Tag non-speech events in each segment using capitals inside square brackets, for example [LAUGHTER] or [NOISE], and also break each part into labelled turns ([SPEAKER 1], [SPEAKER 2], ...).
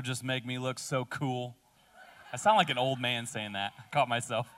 [SPEAKER 1] just make me look so cool. I sound like an old man saying that. I caught myself.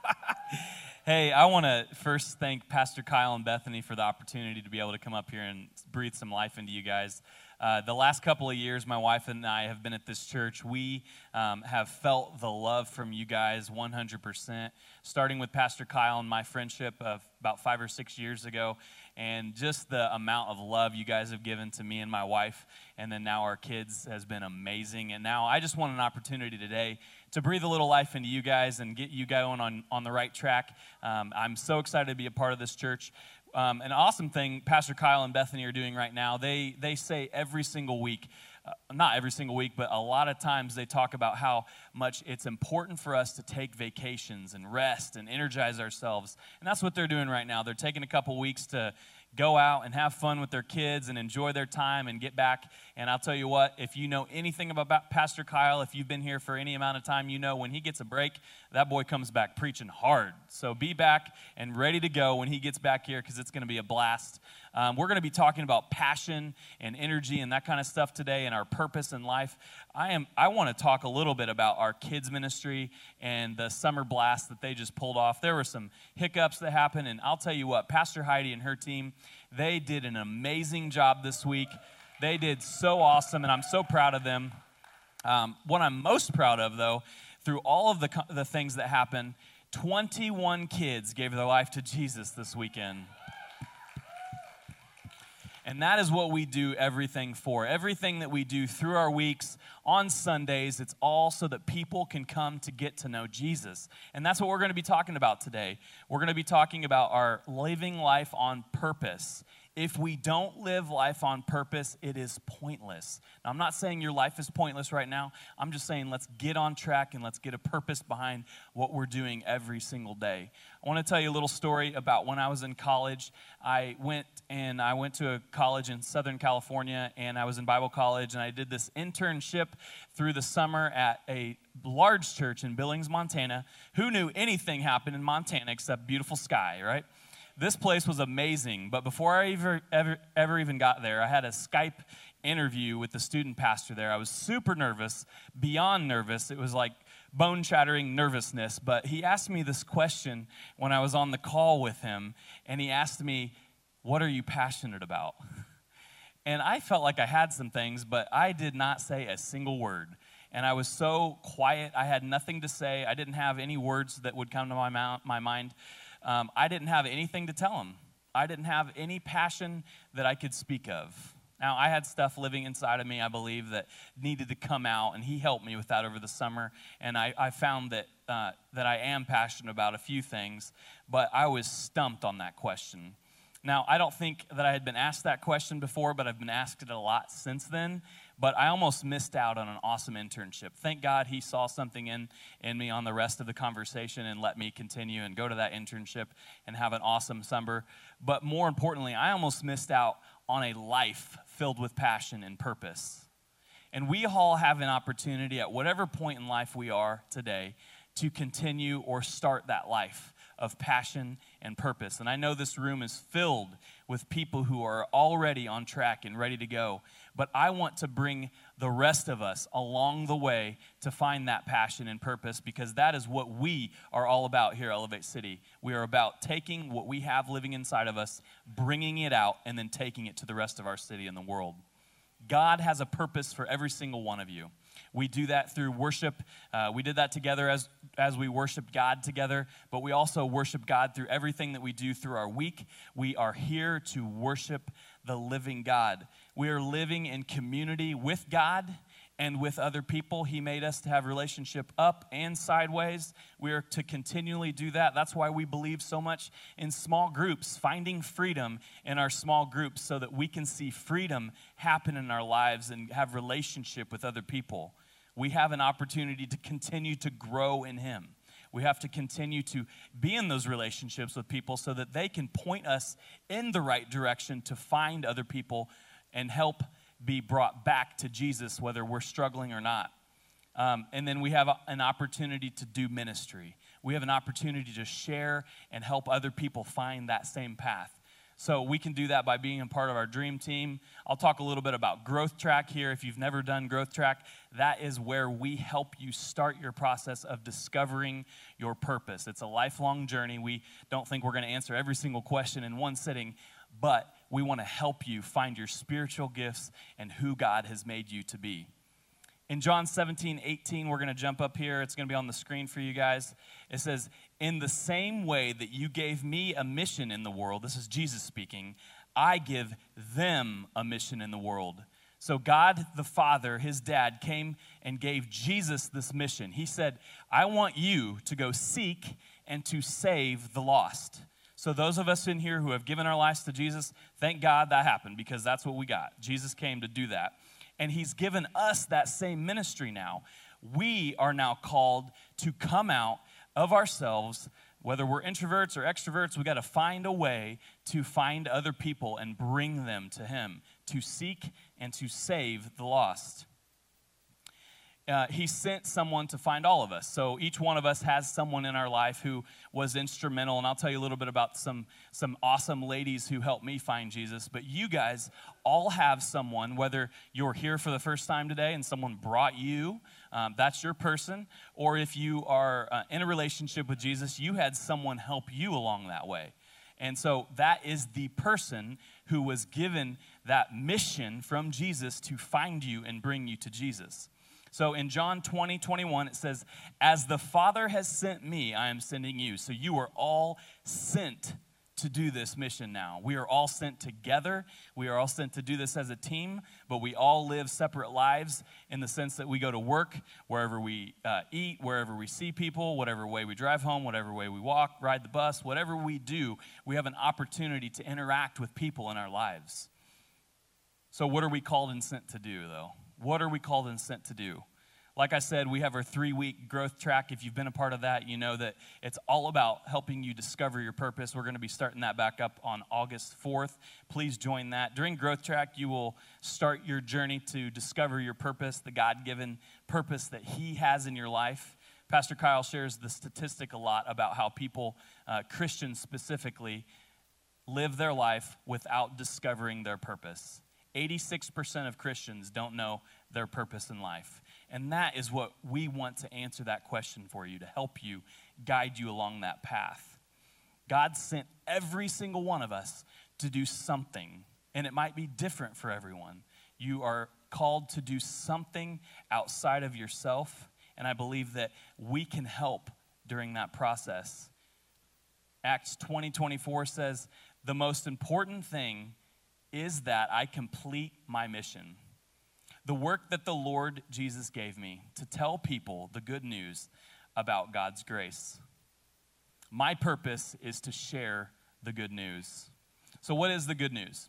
[SPEAKER 1] [LAUGHS] hey, I want to first thank Pastor Kyle and Bethany for the opportunity to be able to come up here and breathe some life into you guys. Uh, the last couple of years, my wife and I have been at this church. We um, have felt the love from you guys 100%, starting with Pastor Kyle and my friendship of about five or six years ago and just the amount of love you guys have given to me and my wife and then now our kids has been amazing and now i just want an opportunity today to breathe a little life into you guys and get you going on, on the right track um, i'm so excited to be a part of this church um, an awesome thing pastor kyle and bethany are doing right now they, they say every single week uh, not every single week, but a lot of times they talk about how much it's important for us to take vacations and rest and energize ourselves. And that's what they're doing right now. They're taking a couple weeks to go out and have fun with their kids and enjoy their time and get back. And I'll tell you what, if you know anything about Pastor Kyle, if you've been here for any amount of time, you know when he gets a break, that boy comes back preaching hard. So be back and ready to go when he gets back here because it's going to be a blast. Um, we're going to be talking about passion and energy and that kind of stuff today and our purpose in life. I am I want to talk a little bit about our kids ministry and the summer blast that they just pulled off. There were some hiccups that happened and I'll tell you what, Pastor Heidi and her team, they did an amazing job this week. They did so awesome and I'm so proud of them. Um, what I'm most proud of though, through all of the the things that happened, 21 kids gave their life to Jesus this weekend. And that is what we do everything for. Everything that we do through our weeks on Sundays, it's all so that people can come to get to know Jesus. And that's what we're going to be talking about today. We're going to be talking about our living life on purpose if we don't live life on purpose, it is pointless. Now, I'm not saying your life is pointless right now. I'm just saying let's get on track and let's get a purpose behind what we're doing every single day. I want to tell you a little story about when I was in college. I went and I went to a college in Southern California and I was in Bible college and I did this internship through the summer at a large church in Billings, Montana. Who knew anything happened in Montana except beautiful sky, right? This place was amazing. But before I ever, ever, ever even got there, I had a Skype interview with the student pastor there. I was super nervous, beyond nervous. It was like bone shattering nervousness. But he asked me this question when I was on the call with him, and he asked me, What are you passionate about? [LAUGHS] And I felt like I had some things, but I did not say a single word. And I was so quiet. I had nothing to say. I didn't have any words that would come to my, my mind um, I didn't have anything to tell him. I didn't have any passion that I could speak of. Now, I had stuff living inside of me, I believe, that needed to come out, and he helped me with that over the summer. And I, I found that, uh, that I am passionate about a few things, but I was stumped on that question. Now, I don't think that I had been asked that question before, but I've been asked it a lot since then but I almost missed out on an awesome internship. Thank God he saw something in, in me on the rest of the conversation and let me continue and go to that internship and have an awesome summer. But more importantly, I almost missed out on a life filled with passion and purpose. And we all have an opportunity at whatever point in life we are today to continue or start that life of passion and purpose. And I know this room is filled with people who are already on track and ready to go but I want to bring the rest of us along the way to find that passion and purpose because that is what we are all about here at Elevate City. We are about taking what we have living inside of us, bringing it out, and then taking it to the rest of our city and the world. God has a purpose for every single one of you. We do that through worship. Uh, we did that together as, as we worship God together, but we also worship God through everything that we do through our week. We are here to worship the living God. We are living in community with God and with other people. He made us to have relationship up and sideways. We are to continually do that. That's why we believe so much in small groups, finding freedom in our small groups so that we can see freedom happen in our lives and have relationship with other people. We have an opportunity to continue to grow in him. We have to continue to be in those relationships with people so that they can point us in the right direction to find other people and help be brought back to Jesus, whether we're struggling or not. Um, and then we have a, an opportunity to do ministry. We have an opportunity to share and help other people find that same path. So we can do that by being a part of our dream team. I'll talk a little bit about Growth Track here. If you've never done Growth Track, that is where we help you start your process of discovering your purpose. It's a lifelong journey. We don't think we're going to answer every single question in one sitting, but we want to help you find your spiritual gifts and who God has made you to be. In John 17, 18, we're going to jump up here. It's going to be on the screen for you guys. It says, In the same way that you gave me a mission in the world, this is Jesus speaking, I give them a mission in the world. So, God the Father, his dad, came and gave Jesus this mission. He said, I want you to go seek and to save the lost. So, those of us in here who have given our lives to Jesus, thank God that happened because that's what we got. Jesus came to do that and He's given us that same ministry now. We are now called to come out of ourselves, whether we're introverts or extroverts, we got to find a way to find other people and bring them to Him, to seek and to save the lost uh, he sent someone to find all of us. So each one of us has someone in our life who was instrumental. And I'll tell you a little bit about some, some awesome ladies who helped me find Jesus. But you guys all have someone, whether you're here for the first time today and someone brought you, um, that's your person. Or if you are uh, in a relationship with Jesus, you had someone help you along that way. And so that is the person who was given that mission from Jesus to find you and bring you to Jesus. So in John 20, 21, it says, As the Father has sent me, I am sending you. So you are all sent to do this mission now. We are all sent together. We are all sent to do this as a team, but we all live separate lives in the sense that we go to work, wherever we uh, eat, wherever we see people, whatever way we drive home, whatever way we walk, ride the bus, whatever we do, we have an opportunity to interact with people in our lives. So, what are we called and sent to do, though? What are we called and sent to do? Like I said, we have our three week growth track. If you've been a part of that, you know that it's all about helping you discover your purpose. We're going to be starting that back up on August 4th. Please join that. During growth track, you will start your journey to discover your purpose, the God given purpose that He has in your life. Pastor Kyle shares the statistic a lot about how people, uh, Christians specifically, live their life without discovering their purpose. 86% of Christians don't know their purpose in life. And that is what we want to answer that question for you, to help you, guide you along that path. God sent every single one of us to do something, and it might be different for everyone. You are called to do something outside of yourself, and I believe that we can help during that process. Acts 20 24 says, The most important thing is that I complete my mission. The work that the Lord Jesus gave me to tell people the good news about God's grace. My purpose is to share the good news. So, what is the good news?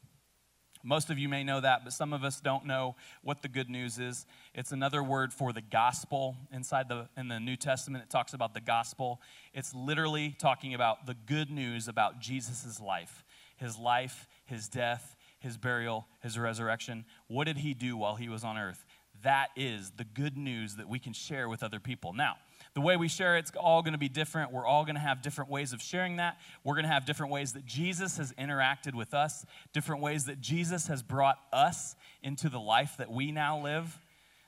[SPEAKER 1] Most of you may know that, but some of us don't know what the good news is. It's another word for the gospel. Inside the in the New Testament, it talks about the gospel. It's literally talking about the good news about Jesus' life, his life, his death, his burial, his resurrection. What did he do while he was on earth? That is the good news that we can share with other people. Now, the way we share it's all going to be different. We're all going to have different ways of sharing that. We're going to have different ways that Jesus has interacted with us, different ways that Jesus has brought us into the life that we now live.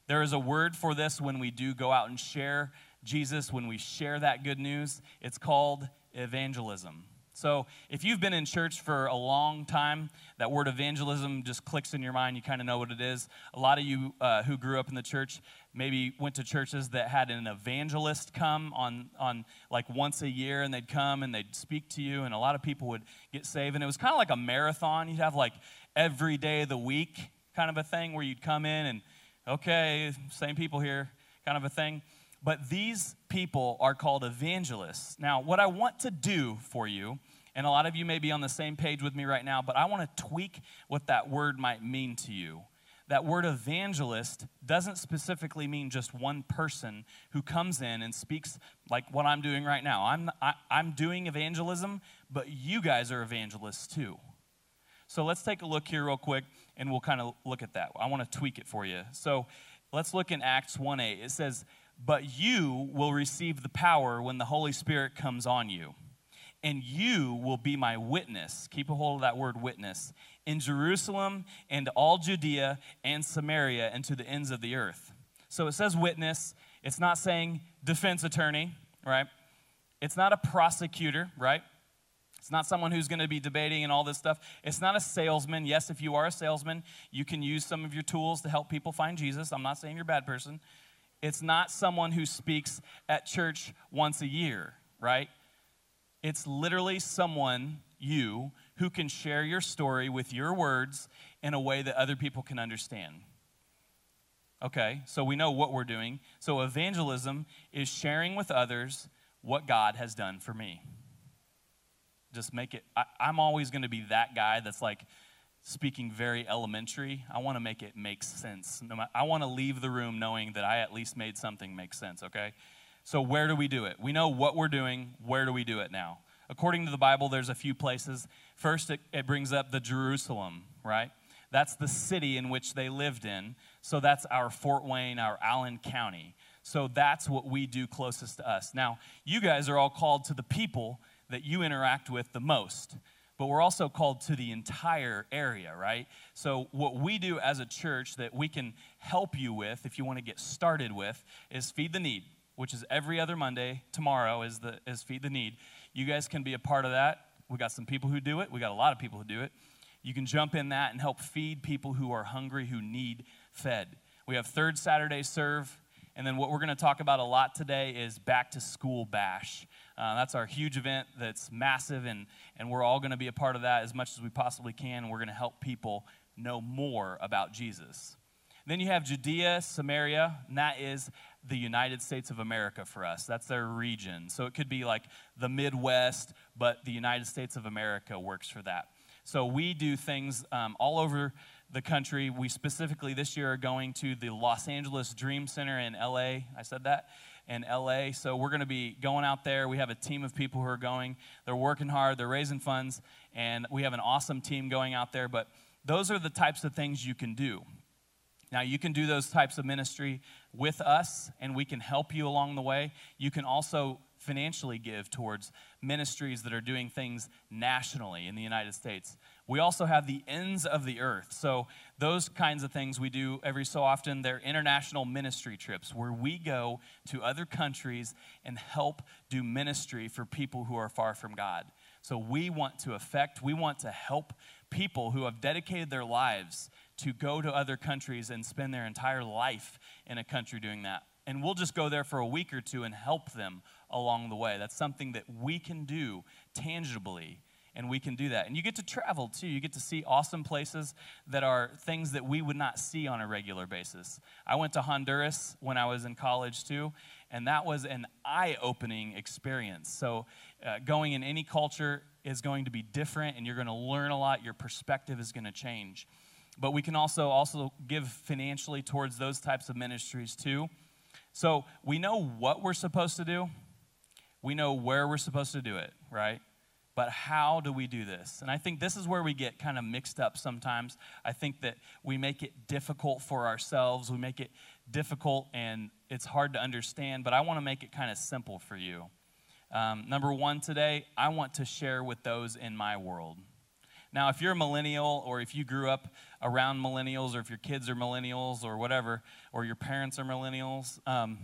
[SPEAKER 1] There is a word for this when we do go out and share Jesus, when we share that good news. It's called evangelism. So, if you've been in church for a long time, that word evangelism just clicks in your mind. You kind of know what it is. A lot of you uh, who grew up in the church maybe went to churches that had an evangelist come on, on like once a year, and they'd come and they'd speak to you, and a lot of people would get saved. And it was kind of like a marathon. You'd have like every day of the week kind of a thing where you'd come in and, okay, same people here kind of a thing. But these people are called evangelists. Now, what I want to do for you, and a lot of you may be on the same page with me right now, but I want to tweak what that word might mean to you. That word evangelist doesn't specifically mean just one person who comes in and speaks like what I'm doing right now. I'm, I, am i am doing evangelism, but you guys are evangelists too. So let's take a look here, real quick, and we'll kind of look at that. I want to tweak it for you. So let's look in Acts 1 8. It says, but you will receive the power when the Holy Spirit comes on you. And you will be my witness. Keep a hold of that word witness in Jerusalem and all Judea and Samaria and to the ends of the earth. So it says witness. It's not saying defense attorney, right? It's not a prosecutor, right? It's not someone who's going to be debating and all this stuff. It's not a salesman. Yes, if you are a salesman, you can use some of your tools to help people find Jesus. I'm not saying you're a bad person. It's not someone who speaks at church once a year, right? It's literally someone, you, who can share your story with your words in a way that other people can understand. Okay, so we know what we're doing. So evangelism is sharing with others what God has done for me. Just make it, I, am always going to be that guy that's like speaking very elementary. I want to make it make sense. I want to leave the room knowing that I at least made something make sense, okay? So, where do we do it? We know what we're doing. Where do we do it now? According to the Bible, there's a few places. First, it, it brings up the Jerusalem, right? That's the city in which they lived in. So that's our Fort Wayne, our Allen County. So that's what we do closest to us. Now, you guys are all called to the people that you interact with the most, but we're also called to the entire area, right? So, what we do as a church that we can help you with, if you want to get started with, is Feed the Need which is every other Monday. Tomorrow is, the, is Feed the Need. You guys can be a part of that. We got some people who do it, we got a lot of people who do it. You can jump in that and help feed people who are hungry, who need fed. We have third Saturday serve. And then what we're going to talk about a lot today is back to school bash. Uh, that's our huge event that's massive, and, and we're all going to be a part of that as much as we possibly can. We're going to help people know more about Jesus. Then you have Judea, Samaria, and that is the United States of America for us. That's their region. So it could be like the Midwest, but the United States of America works for that. So we do things um, all over the country. We specifically this year are going to the Los Angeles Dream Center in LA. I said that in LA. So we're going to be going out there. We have a team of people who are going. They're working hard, they're raising funds, and we have an awesome team going out there. But those are the types of things you can do. Now, you can do those types of ministry with us, and we can help you along the way. You can also financially give towards ministries that are doing things nationally in the United States. We also have the ends of the earth. So, those kinds of things we do every so often, they're international ministry trips where we go to other countries and help do ministry for people who are far from God. So, we want to affect, we want to help people who have dedicated their lives to go to other countries and spend their entire life in a country doing that. And we'll just go there for a week or two and help them along the way. That's something that we can do tangibly, and we can do that. And you get to travel too. You get to see awesome places that are things that we would not see on a regular basis. I went to Honduras when I was in college too, and that was an eye opening experience. So, uh, going in any culture is going to be different, and you're going to learn a lot. Your perspective is going to change but we can also also give financially towards those types of ministries too. So we know what we're supposed to do. We know where we're supposed to do it, right? But how do we do this? And I think this is where we get kind of mixed up sometimes. I think that we make it difficult for ourselves. We make it difficult and it's hard to understand, but I want to make it kind of simple for you. Um, number one today, I want to share with those in my world. Now, if you're a millennial or if you grew up around millennials or if your kids are millennials or whatever, or your parents are millennials, um,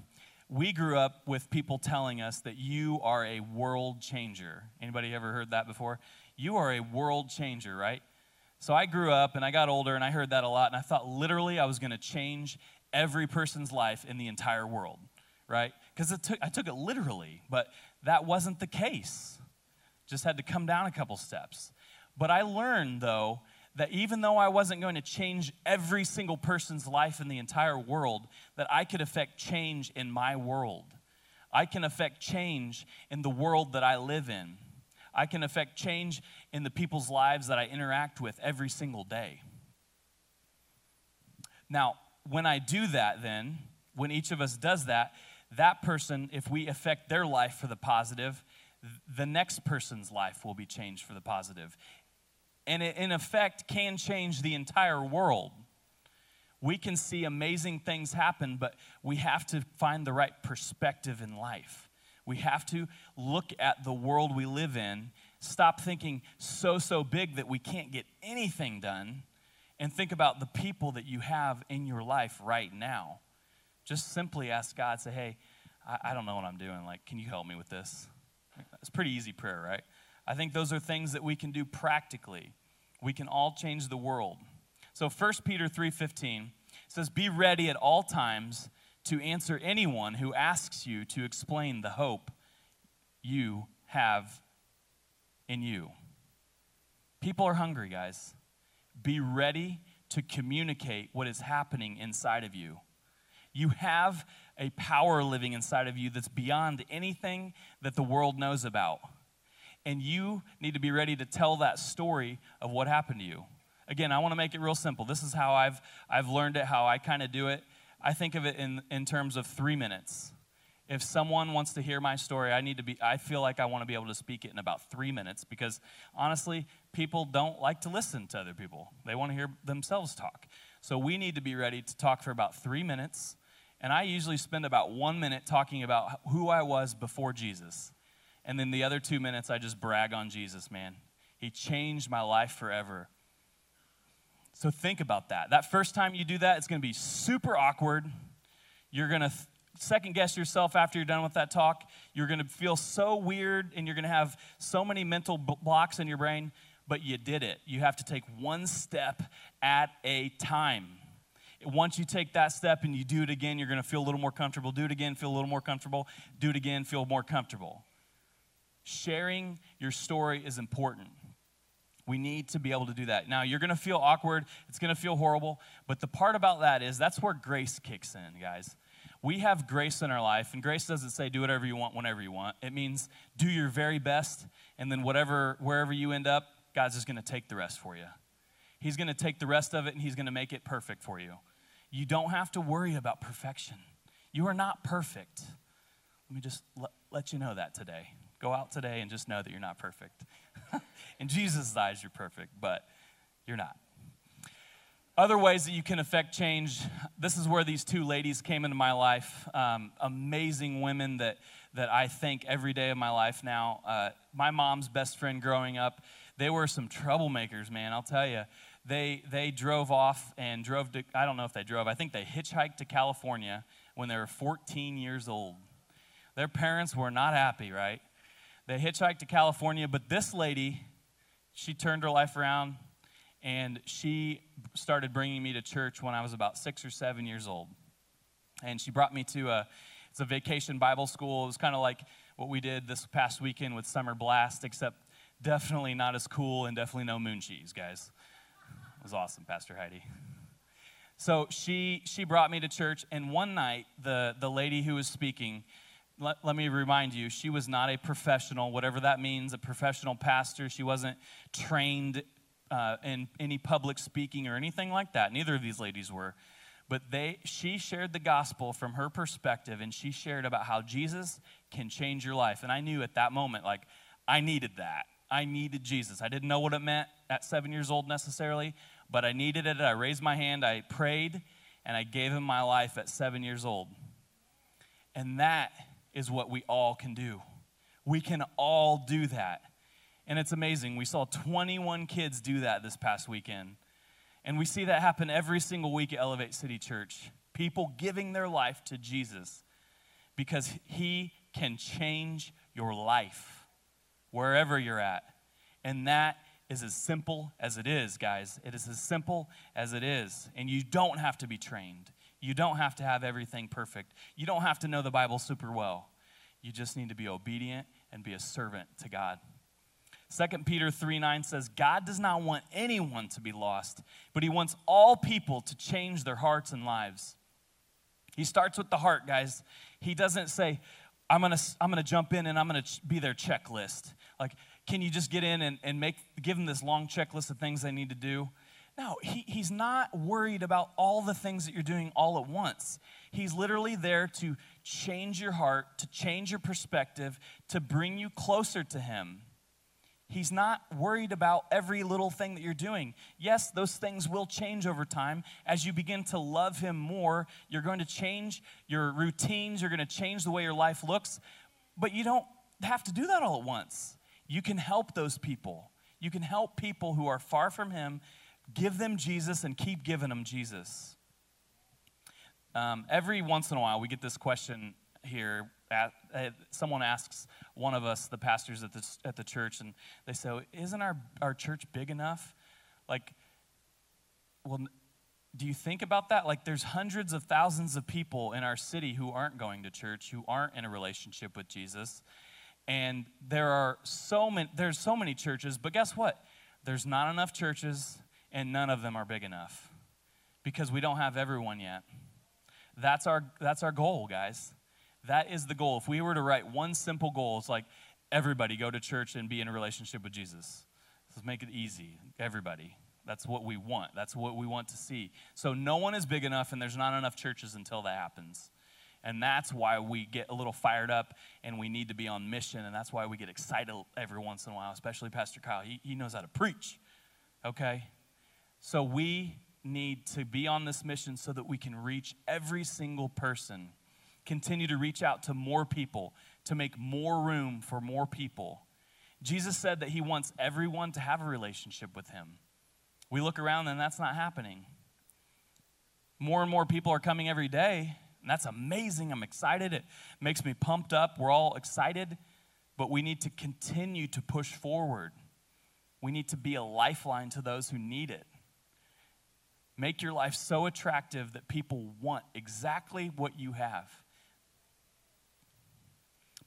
[SPEAKER 1] we grew up with people telling us that you are a world changer. Anybody ever heard that before? You are a world changer, right? So I grew up and I got older and I heard that a lot and I thought literally I was going to change every person's life in the entire world, right? Because I took it literally, but that wasn't the case. Just had to come down a couple steps. But I learned, though, that even though I wasn't going to change every single person's life in the entire world, that I could affect change in my world. I can affect change in the world that I live in. I can affect change in the people's lives that I interact with every single day. Now, when I do that, then, when each of us does that, that person, if we affect their life for the positive, the next person's life will be changed for the positive and it, in effect, can change the entire world. We can see amazing things happen, but we have to find the right perspective in life. We have to look at the world we live in, stop thinking so, so big that we can't get anything done, and think about the people that you have in your life right now. Just simply ask God, say, hey, I, I don't know what I'm doing. Like, can you help me with this? It's pretty easy prayer, right? I think those are things that we can do practically. We can all change the world. So 1 Peter 3:15 says be ready at all times to answer anyone who asks you to explain the hope you have in you. People are hungry, guys. Be ready to communicate what is happening inside of you. You have a power living inside of you that's beyond anything that the world knows about. And you need to be ready to tell that story of what happened to you. Again, I want to make it real simple. This is how I've, I've learned it, how I kind of do it. I think of it in, in terms of three minutes. If someone wants to hear my story, I need to be, I feel like I want to be able to speak it in about three minutes because honestly, people don't like to listen to other people. They want to hear themselves talk. So we need to be ready to talk for about three minutes. And I usually spend about one minute talking about who I was before Jesus. And then the other two minutes, I just brag on Jesus, man. He changed my life forever. So think about that. That first time you do that, it's going to be super awkward. You're going to th- second guess yourself after you're done with that talk. You're going to feel so weird and you're going to have so many mental b- blocks in your brain, but you did it. You have to take one step at a time. Once you take that step and you do it again, you're going to feel a little more comfortable. Do it again, feel a little more comfortable. Do it again, feel more comfortable. Sharing your story is important. We need to be able to do that. Now, you're going to feel awkward. It's going to feel horrible. But the part about that is that's where grace kicks in, guys. We have grace in our life, and grace doesn't say do whatever you want whenever you want. It means do your very best, and then whatever, wherever you end up, God's just going to take the rest for you. He's going to take the rest of it, and He's going to make it perfect for you. You don't have to worry about perfection. You are not perfect. Let me just let, let you know that today. Go out today and just know that you're not perfect. [LAUGHS] In Jesus' eyes, you're perfect, but you're not. Other ways that you can affect change. This is where these two ladies came into my life. Um, amazing women that, that I thank every day of my life now. Uh, my mom's best friend growing up, they were some troublemakers, man, I'll tell you. They, they drove off and drove to, I don't know if they drove, I think they hitchhiked to California when they were 14 years old. Their parents were not happy, right? They hitchhiked to California, but this lady, she turned her life around and she started bringing me to church when I was about six or seven years old. And she brought me to a, it's a vacation Bible school. It was kind of like what we did this past weekend with Summer Blast, except definitely not as cool and definitely no moon cheese, guys. It was awesome, Pastor Heidi. So she she brought me to church, and one night the the lady who was speaking, let, let me remind you, she was not a professional, whatever that means, a professional pastor. She wasn't trained uh, in any public speaking or anything like that. Neither of these ladies were. But they, she shared the gospel from her perspective, and she shared about how Jesus can change your life. And I knew at that moment, like, I needed that. I needed Jesus. I didn't know what it meant at seven years old necessarily, but I needed it. I raised my hand, I prayed, and I gave him my life at seven years old. And that is what we all can do. We can all do that. And it's amazing. We saw 21 kids do that this past weekend. And we see that happen every single week at Elevate City Church. People giving their life to Jesus because he can change your life wherever you're at. And that is as simple as it is, guys. It is as simple as it is. And you don't have to be trained. You don't have to have everything perfect. You don't have to know the Bible super well. You just need to be obedient and be a servant to God. 2 Peter 3 9 says, God does not want anyone to be lost, but he wants all people to change their hearts and lives. He starts with the heart, guys. He doesn't say, I'm gonna, I'm gonna jump in and I'm gonna be their checklist. Like, can you just get in and, and make, give them this long checklist of things they need to do? No, he, he's not worried about all the things that you're doing all at once. He's literally there to change your heart, to change your perspective, to bring you closer to him. He's not worried about every little thing that you're doing. Yes, those things will change over time. As you begin to love Him more, you're going to change your routines, you're going to change the way your life looks. But you don't have to do that all at once. You can help those people. You can help people who are far from Him, give them Jesus, and keep giving them Jesus. Um, every once in a while, we get this question here. At, at, someone asks one of us, the pastors at the, at the church, and they say, Isn't our, our church big enough? Like, well, do you think about that? Like, there's hundreds of thousands of people in our city who aren't going to church, who aren't in a relationship with Jesus. And there are so many, there's so many churches, but guess what? There's not enough churches, and none of them are big enough because we don't have everyone yet. That's our, that's our goal, guys. That is the goal. If we were to write one simple goal, it's like everybody go to church and be in a relationship with Jesus. Let's make it easy. Everybody. That's what we want. That's what we want to see. So no one is big enough, and there's not enough churches until that happens. And that's why we get a little fired up and we need to be on mission. And that's why we get excited every once in a while, especially Pastor Kyle. He, he knows how to preach. Okay? So we need to be on this mission so that we can reach every single person, continue to reach out to more people, to make more room for more people. Jesus said that he wants everyone to have a relationship with him. We look around and that's not happening. More and more people are coming every day, and that's amazing. I'm excited. It makes me pumped up. We're all excited, but we need to continue to push forward. We need to be a lifeline to those who need it. Make your life so attractive that people want exactly what you have.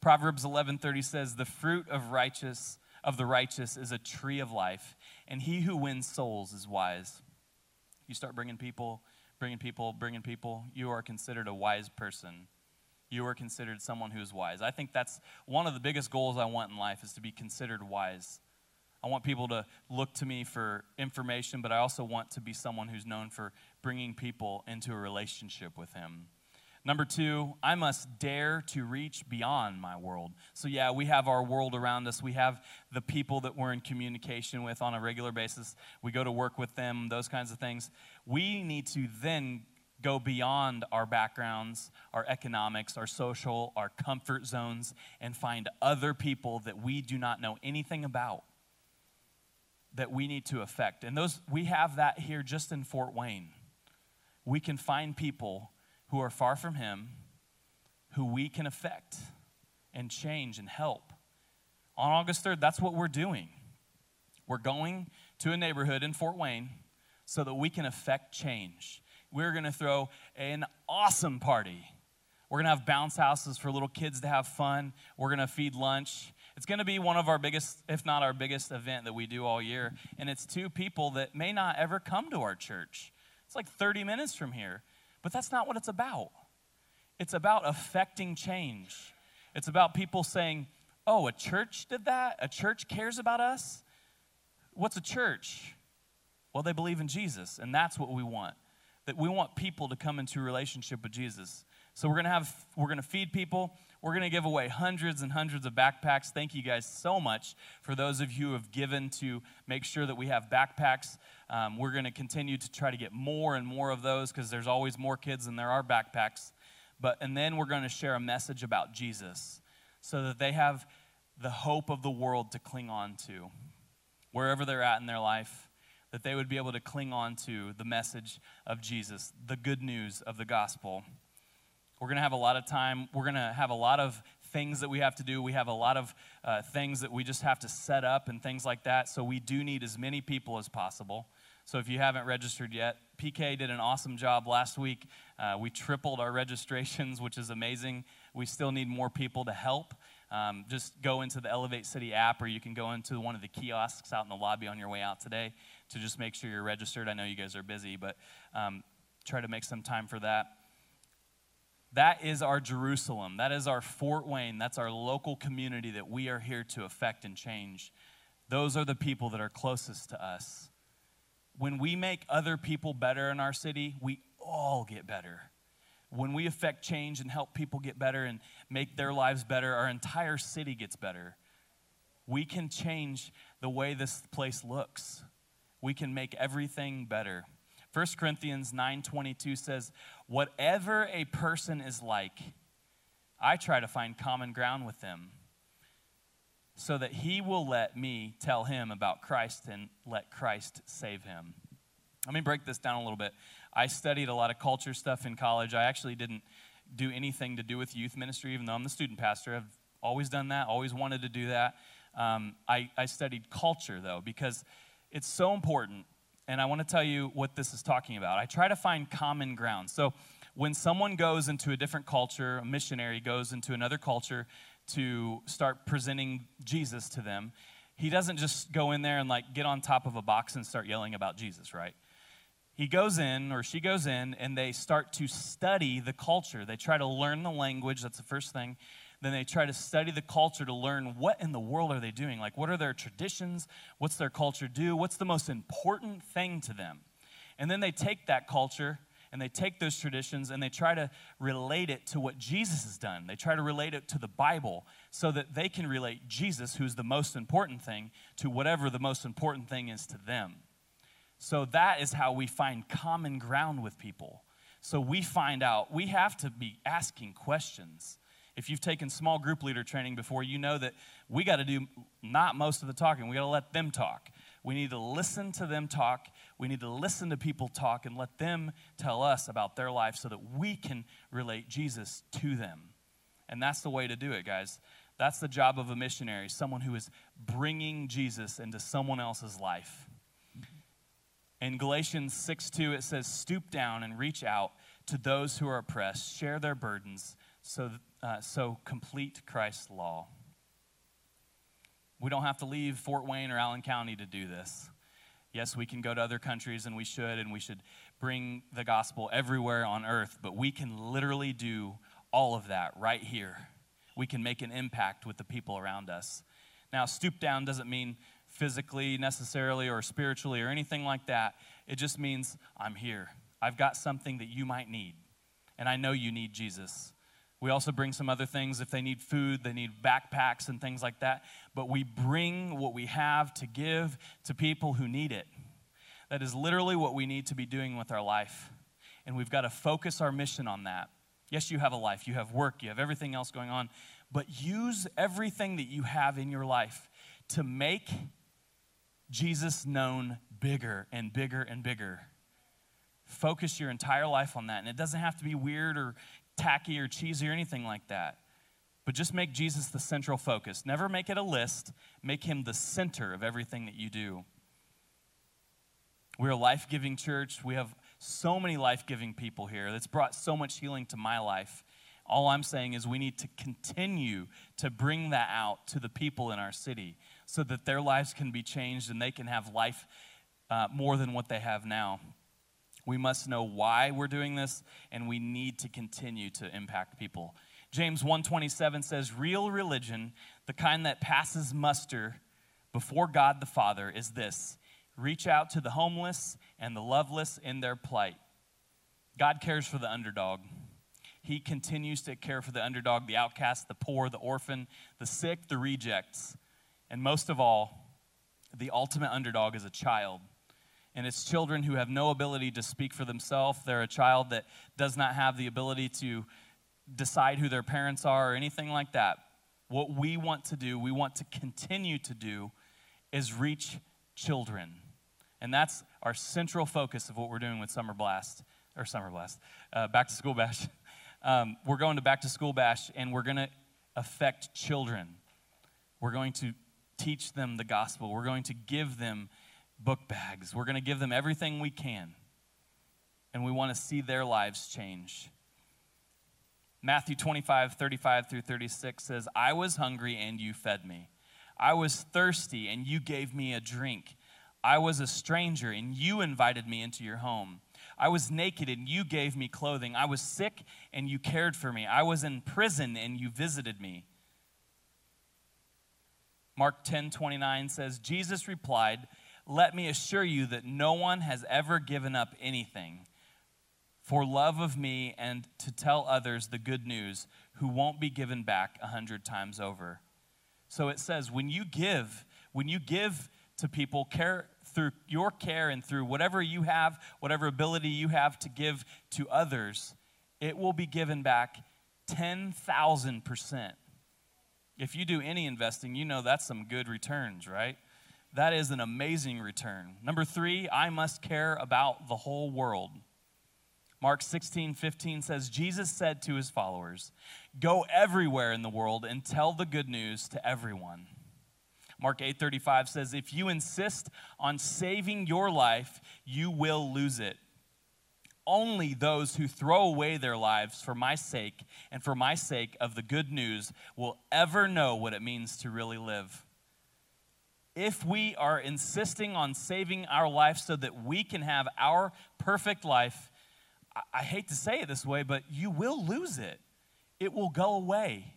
[SPEAKER 1] Proverbs 11:30 says, "The fruit of righteous of the righteous is a tree of life, and he who wins souls is wise. You start bringing people, bringing people, bringing people, you are considered a wise person. You are considered someone who is wise. I think that's one of the biggest goals I want in life is to be considered wise. I want people to look to me for information, but I also want to be someone who's known for bringing people into a relationship with him. Number two, I must dare to reach beyond my world. So, yeah, we have our world around us. We have the people that we're in communication with on a regular basis. We go to work with them, those kinds of things. We need to then go beyond our backgrounds, our economics, our social, our comfort zones, and find other people that we do not know anything about that we need to affect. And those we have that here just in Fort Wayne. We can find people who are far from Him, who we can affect and change and help. On August 3rd, that's what we're doing. We're going to a neighborhood in Fort Wayne so that we can affect change. We're going to throw an awesome party. We're going to have bounce houses for little kids to have fun. We're going to feed lunch. It's going to be one of our biggest, if not our biggest event that we do all year. And it's two people that may not ever come to our church. It's like 30 minutes from here. But that's not what it's about. It's about affecting change. It's about people saying, oh, a church did that? A church cares about us? What's a church? Well, they believe in Jesus, and that's what we want. That we want people to come into a relationship with Jesus. So we're gonna have we're gonna feed people. We're gonna give away hundreds and hundreds of backpacks. Thank you guys so much for those of you who have given to make sure that we have backpacks. Um, we're gonna continue to try to get more and more of those because there's always more kids than there are backpacks. But and then we're gonna share a message about Jesus so that they have the hope of the world to cling on to wherever they're at in their life that they would be able to cling on to the message of Jesus, the good news of the gospel. We're going to have a lot of time. We're going to have a lot of things that we have to do. We have a lot of uh, things that we just have to set up and things like that. So we do need as many people as possible. So if you haven't registered yet, PK did an awesome job last week. Uh, we tripled our [LAUGHS] registrations, which is amazing. We still need more people to help. Um, just go into the Elevate City app, or you can go into one of the kiosks out in the lobby on your way out today to just make sure you're registered. I know you guys are busy, but um, try to make some time for that. That is our Jerusalem. That is our Fort Wayne. That's our local community that we are here to affect and change. Those are the people that are closest to us. When we make other people better in our city, we all get better. When we affect change and help people get better and make their lives better, our entire city gets better. We can change the way this place looks. We can make everything better. 1 Corinthians 9:22 says, "Whatever a person is like, I try to find common ground with them so that he will let me tell him about Christ and let Christ save him. Let me break this down a little bit. I studied a lot of culture stuff in college. I actually didn't do anything to do with youth ministry, even though I'm the student pastor. I've always done that, always wanted to do that. Um, I, I studied culture, though, because it's so important. And I want to tell you what this is talking about. I try to find common ground. So, when someone goes into a different culture, a missionary goes into another culture to start presenting Jesus to them, he doesn't just go in there and like get on top of a box and start yelling about Jesus, right? He goes in or she goes in and they start to study the culture. They try to learn the language, that's the first thing. Then they try to study the culture to learn what in the world are they doing? Like what are their traditions? What's their culture do? What's the most important thing to them? And then they take that culture and they take those traditions and they try to relate it to what Jesus has done. They try to relate it to the Bible so that they can relate Jesus, who's the most important thing, to whatever the most important thing is to them. So that is how we find common ground with people. So we find out, we have to be asking questions. If you've taken small group leader training before, you know that we got to do not most of the talking. We got to let them talk. We need to listen to them talk. We need to listen to people talk and let them tell us about their life so that we can relate Jesus to them. And that's the way to do it, guys. That's the job of a missionary, someone who is bringing Jesus into someone else's life. In Galatians 6 2, it says, Stoop down and reach out to those who are oppressed, share their burdens, so, uh, so complete Christ's law. We don't have to leave Fort Wayne or Allen County to do this. Yes, we can go to other countries and we should, and we should bring the gospel everywhere on earth, but we can literally do all of that right here. We can make an impact with the people around us. Now, stoop down doesn't mean physically necessarily or spiritually or anything like that. It just means I'm here. I've got something that you might need, and I know you need Jesus. We also bring some other things if they need food, they need backpacks and things like that. But we bring what we have to give to people who need it. That is literally what we need to be doing with our life. And we've got to focus our mission on that. Yes, you have a life, you have work, you have everything else going on, but use everything that you have in your life to make Jesus known bigger and bigger and bigger. Focus your entire life on that. And it doesn't have to be weird or tacky or cheesy or anything like that. But just make Jesus the central focus. Never make it a list, make him the center of everything that you do. We're a life giving church. We have so many life giving people here that's brought so much healing to my life. All I'm saying is we need to continue to bring that out to the people in our city so that their lives can be changed and they can have life uh, more than what they have now. We must know why we're doing this, and we need to continue to impact people. James 1:27 says, "Real religion, the kind that passes muster before God the Father, is this: reach out to the homeless and the loveless in their plight." God cares for the underdog. He continues to care for the underdog, the outcast, the poor, the orphan, the sick, the rejects. And most of all, the ultimate underdog is a child and it's children who have no ability to speak for themselves. They're a child that does not have the ability to decide who their parents are or anything like that. What we want to do, we want to continue to do, is reach children. And that's our central focus of what we're doing with Summer Blast, or Summer Blast, uh, Back to School Bash. [LAUGHS] Um, we're going to Back to School Bash, and we're going to affect children. We're going to teach them the gospel. We're going to give them book bags. We're going to give them everything we can. And we want to see their lives change. Matthew 25, 35 through 36 says, I was hungry and you fed me. I was thirsty and you gave me a drink. I was a stranger and you invited me into your home. I was naked and you gave me clothing. I was sick and you cared for me. I was in prison and you visited me. Mark 10 29 says, Jesus replied, let me assure you that no one has ever given up anything for love of me and to tell others the good news who won't be given back a hundred times over. So it says, when you give, when you give to people, care through your care and through whatever you have, whatever ability you have to give to others, it will be given back 10,000%. If you do any investing, you know that's some good returns, right? That is an amazing return. Number three, I must care about the whole world. Mark 16, 15 says, Jesus said to his followers, Go everywhere in the world and tell the good news to everyone. Mark 8:35 says if you insist on saving your life, you will lose it. Only those who throw away their lives for my sake and for my sake of the good news will ever know what it means to really live. If we are insisting on saving our life so that we can have our perfect life, I, hate to say it this way, but you will lose it. It will go away.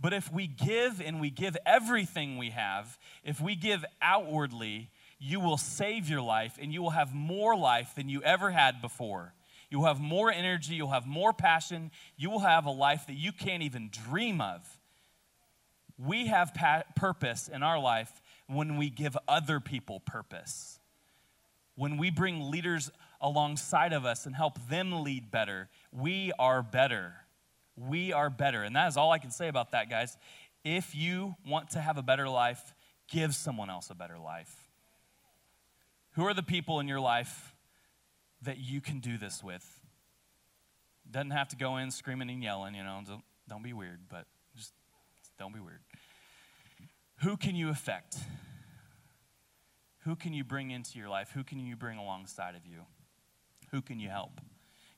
[SPEAKER 1] But if we give and we give everything we have, if we give outwardly, you will save your life and you will have more life than you ever had before. You'll have more energy, you'll have more passion, you will have a life that you can't even dream of. We have pa- purpose in our life when we give other people purpose. When we bring leaders alongside of us and help them lead better, we are better. We are better. And that is all I can say about that, guys. If you want to have a better life, give someone else a better life. Who are the people in your life that you can do this with? Doesn't have to go in screaming and yelling, you know, don't, don't be weird, but just don't be weird. Who can you affect? Who can you bring into your life? Who can you bring alongside of you? Who can you help?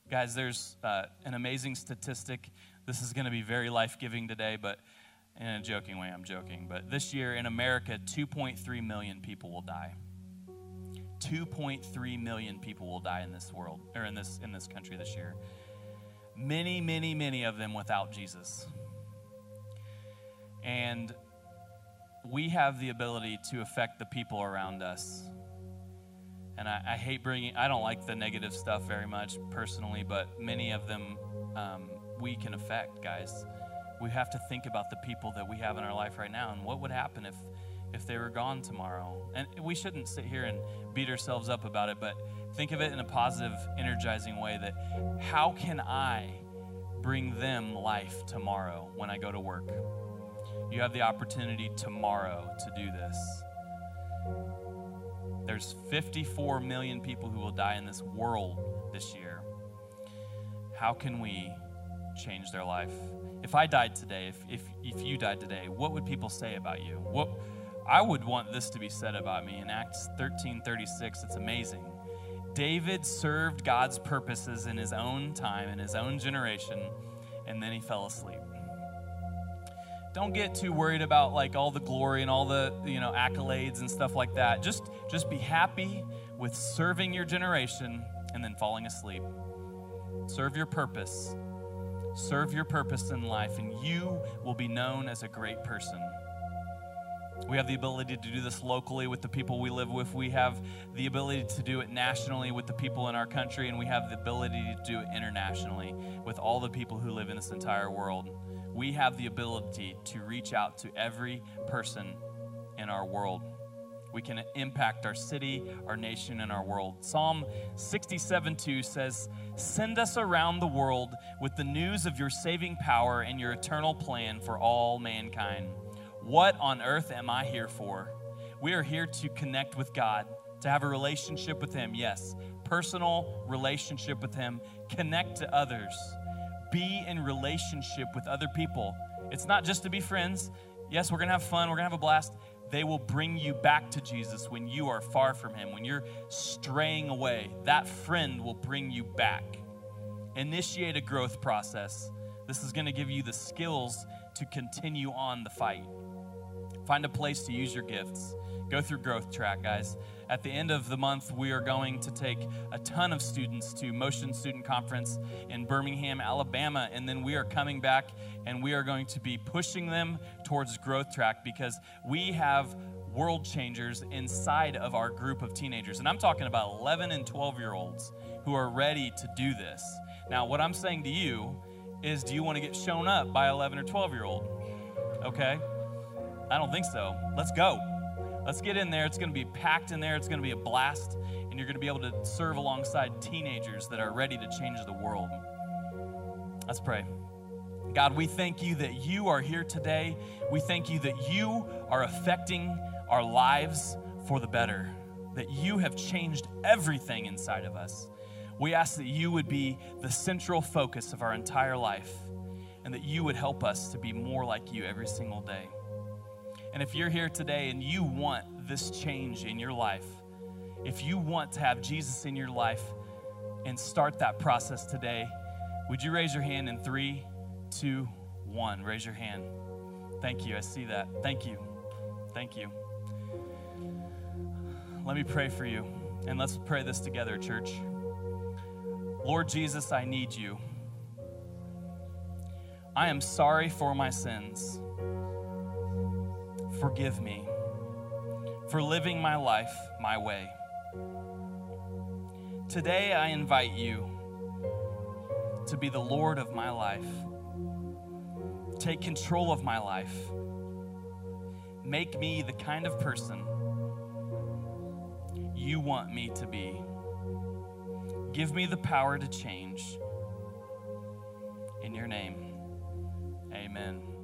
[SPEAKER 1] Guys, there's uh, an amazing statistic. This is going to be very life giving today, but in a joking way, I'm joking. But this year in America, 2.3 million people will die. 2.3 million people will die in this world, or in this, in this country this year. Many, many, many of them without Jesus. And we have the ability to affect the people around us. And I, I, hate bringing, I don't like the negative stuff very much personally, but many of them um, we can affect, guys. We have to think about the people that we have in our life right now and what would happen if, if they were gone tomorrow. And we shouldn't sit here and beat ourselves up about it, but think of it in a positive, energizing way that how can I bring them life tomorrow when I go to work? You have the opportunity tomorrow to do this. There's 54 million people who will die in this world this year. How can we change their life? If I died today, if, if, if you died today, what would people say about you? What I would want this to be said about me in Acts 13:36. It's amazing. David served God's purposes in his own time, in his own generation, and then he fell asleep don't get too worried about like all the glory and all the you know accolades and stuff like that. Just just be happy with serving your generation and then falling asleep. Serve your purpose. Serve your purpose in life and you will be known as a great person. We have the ability to do this locally with the people we live with. We have the ability to do it nationally with the people in our country, and we have the ability to do it internationally with all the people who live in this entire world we have the ability to reach out to every person in our world. We can impact our city, our nation, and our world. Psalm 67 2 says, Send us around the world with the news of your saving power and your eternal plan for all mankind. What on earth am I here for? We are here to connect with God, to have a relationship with Him, yes, personal relationship with Him, connect to others be in relationship with other people. It's not just to be friends. Yes, we're going to have fun, we're going to have a blast. They will bring you back to Jesus when you are far from Him, when you're straying away. That friend will bring you back. Initiate a growth process. This is going to give you the skills to continue on the fight. Find a place to use your gifts. Go through Growth Track, guys. At the end of the month, we are going to take a ton of students to Motion Student Conference in Birmingham, Alabama. And then we are coming back and we are going to be pushing them towards Growth Track because we have world changers inside of our group of teenagers. And I'm talking about 11 and 12 year olds who are ready to do this. Now, what I'm saying to you is do you want to get shown up by 11 or 12 year old? Okay? I don't think so. Let's go. Let's get in there. It's going to be packed in there. It's going to be a blast. And you're going to be able to serve alongside teenagers that are ready to change the world. Let's pray. God, we thank you that you are here today. We thank you that you are affecting our lives for the better, that you have changed everything inside of us. We ask that you would be the central focus of our entire life and that you would help us to be more like you every single day. And if you're here today and you want this change in your life, if you want to have Jesus in your life and start that process today, would you raise your hand in three, two, one? Raise your hand. Thank you. I see that. Thank you. Thank you. Let me pray for you. And let's pray this together, church. Lord Jesus, I need you. I am sorry for my sins. Forgive me for living my life my way. Today, I invite you to be the Lord of my life. Take control of my life. Make me the kind of person you want me to be. Give me the power to change. In your name, amen.